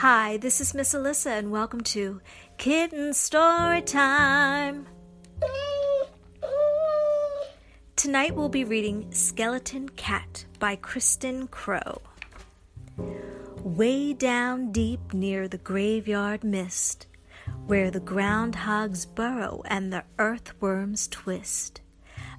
Hi, this is Miss Alyssa, and welcome to Kitten Story Time. Tonight we'll be reading Skeleton Cat by Kristyn Crow. Way down deep near the graveyard mist, where the groundhogs burrow and the earthworms twist,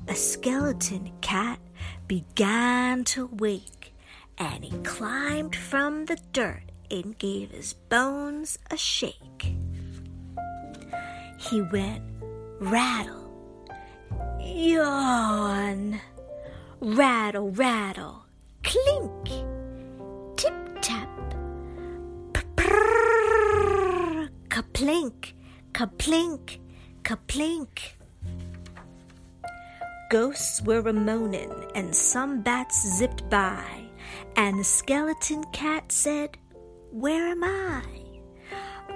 a skeleton cat began to wake, and he climbed from the dirt and gave his bones a shake. He went rattle, yawn, rattle, rattle, clink, tip tap, prrrr, kaplink, kaplink, kaplink. Ghosts were a moanin', and some bats zipped by, and the skeleton cat said, Where am I?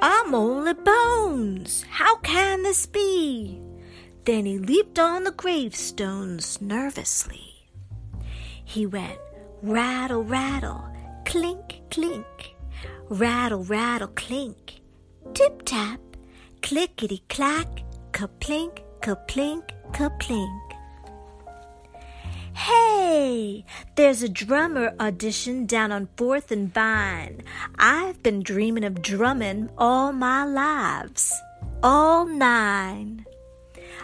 I'm only bones. How can this be? Then he leaped on the gravestones nervously. He went rattle, rattle, clink, clink, rattle, rattle, clink, tip tap, clickety clack, kaplink, kaplink, kaplink. Hey, there's a drummer audition down on 4th and Vine. I've been dreaming of drumming all my lives. All nine.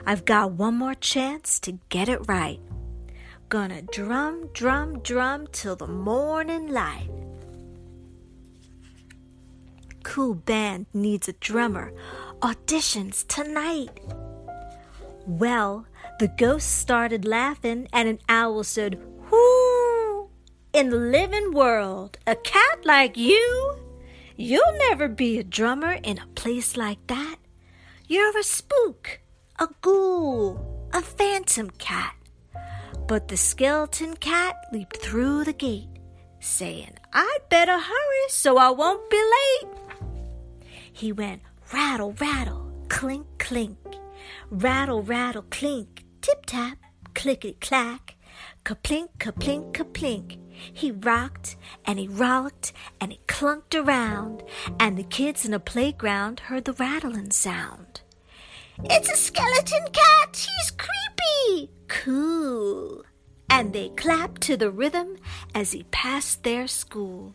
I've got one more chance to get it right. Gonna drum, drum, drum till the morning light. Cool band needs a drummer. Auditions tonight. Well, the ghost started laughing, and an owl said, Whoo! In the living world, a cat like you? You'll never be a drummer in a place like that. You're a spook, a ghoul, a phantom cat. But the skeleton cat leaped through the gate, saying, I'd better hurry so I won't be late. He went rattle, rattle, clink, clink, rattle, rattle, clink, tip tap, clickety clack, kaplink, kaplink, kaplink. He rocked and he rollicked and he clunked around, and the kids in the playground heard the rattling sound. It's a skeleton cat! He's creepy! Cool! And they clapped to the rhythm as he passed their school.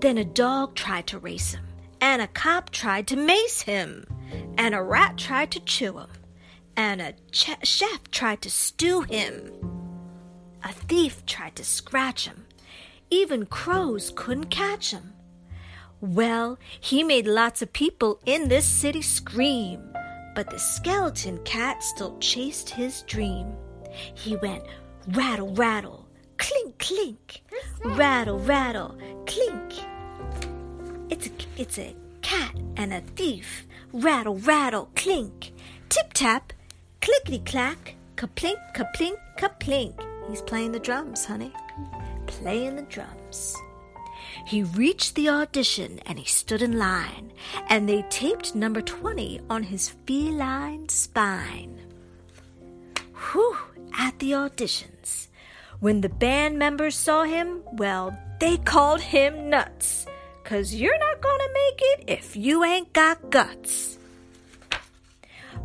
Then a dog tried to race him, and a cop tried to mace him, and a rat tried to chew him, and a ch- chef tried to stew him. A thief tried to scratch him. Even crows couldn't catch him. Well, he made lots of people in this city scream, but the skeleton cat still chased his dream. He went rattle, rattle, clink, clink, rattle, rattle, clink. It's a, it's a cat and a thief. Rattle, rattle, clink, tip tap, clickety clack, kaplink, kaplink, kaplink. He's playing the drums, honey. Playing the drums. He reached the audition and he stood in line, and they taped number 20 on his feline spine. Whew, at the auditions. When the band members saw him, well, they called him nuts. Cause you're not gonna make it if you ain't got guts.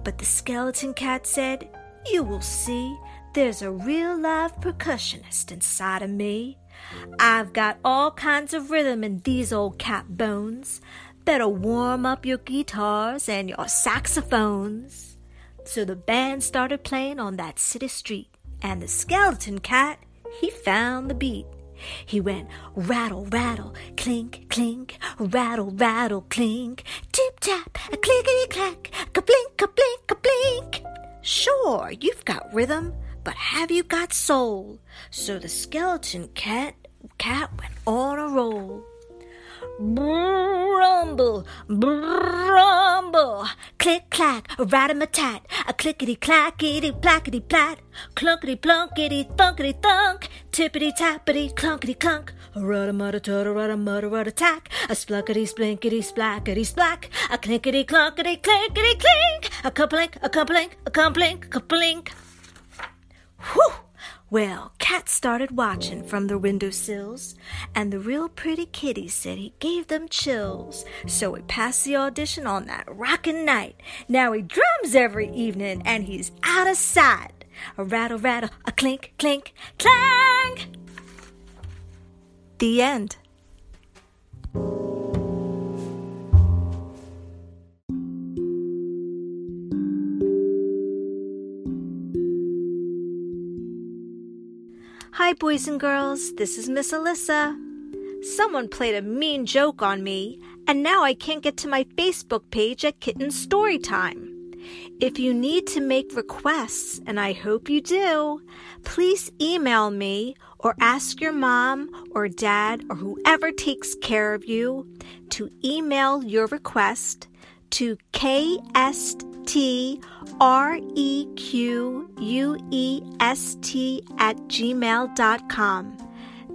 But the skeleton cat said, You will see, there's a real live percussionist inside of me. I've got all kinds of rhythm in these old cat bones. Better warm up your guitars and your saxophones. So the band started playing on that city street, and the skeleton cat, he found the beat. He went rattle, rattle, clink, clink, rattle, rattle, clink, tip tap, a clickety clack, ka blink, ka blink, ka blink. Sure, you've got rhythm, but have you got soul? So the skeleton cat cat went on a roll. Rumble, rumble, click clack, rat-a-tat, a clickety clackety plackety plat, clunkety plunkety thunkety thunk, tippity tappity clunkety clunk, a rudda mudda tudda rudda mudda rudda tack, a splunkety splinkety splackety splack, a clinkety clunkety clinkety clink, a complink, a complink, a complink, a complink. Whew! Well, cats started watching from their windowsills, and the real pretty kitty said he gave them chills. So he passed the audition on that rockin' night. Now he drums every evening, and he's out of sight. A rattle, rattle, a clink, clink, clang! The end. Hi, boys and girls. This is Miss Alyssa. Someone played a mean joke on me, and now I can't get to my Facebook page at Kitten Storytime. If you need to make requests, and I hope you do, please email me or ask your mom or dad or whoever takes care of you to email your request to kst R E Q U E S T at gmail.com.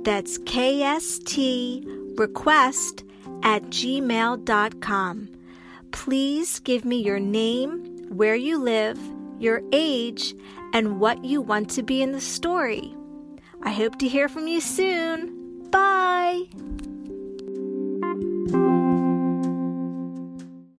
That's KST request at gmail.com. Please give me your name, where you live, your age, and what you want to be in the story. I hope to hear from you soon. Bye.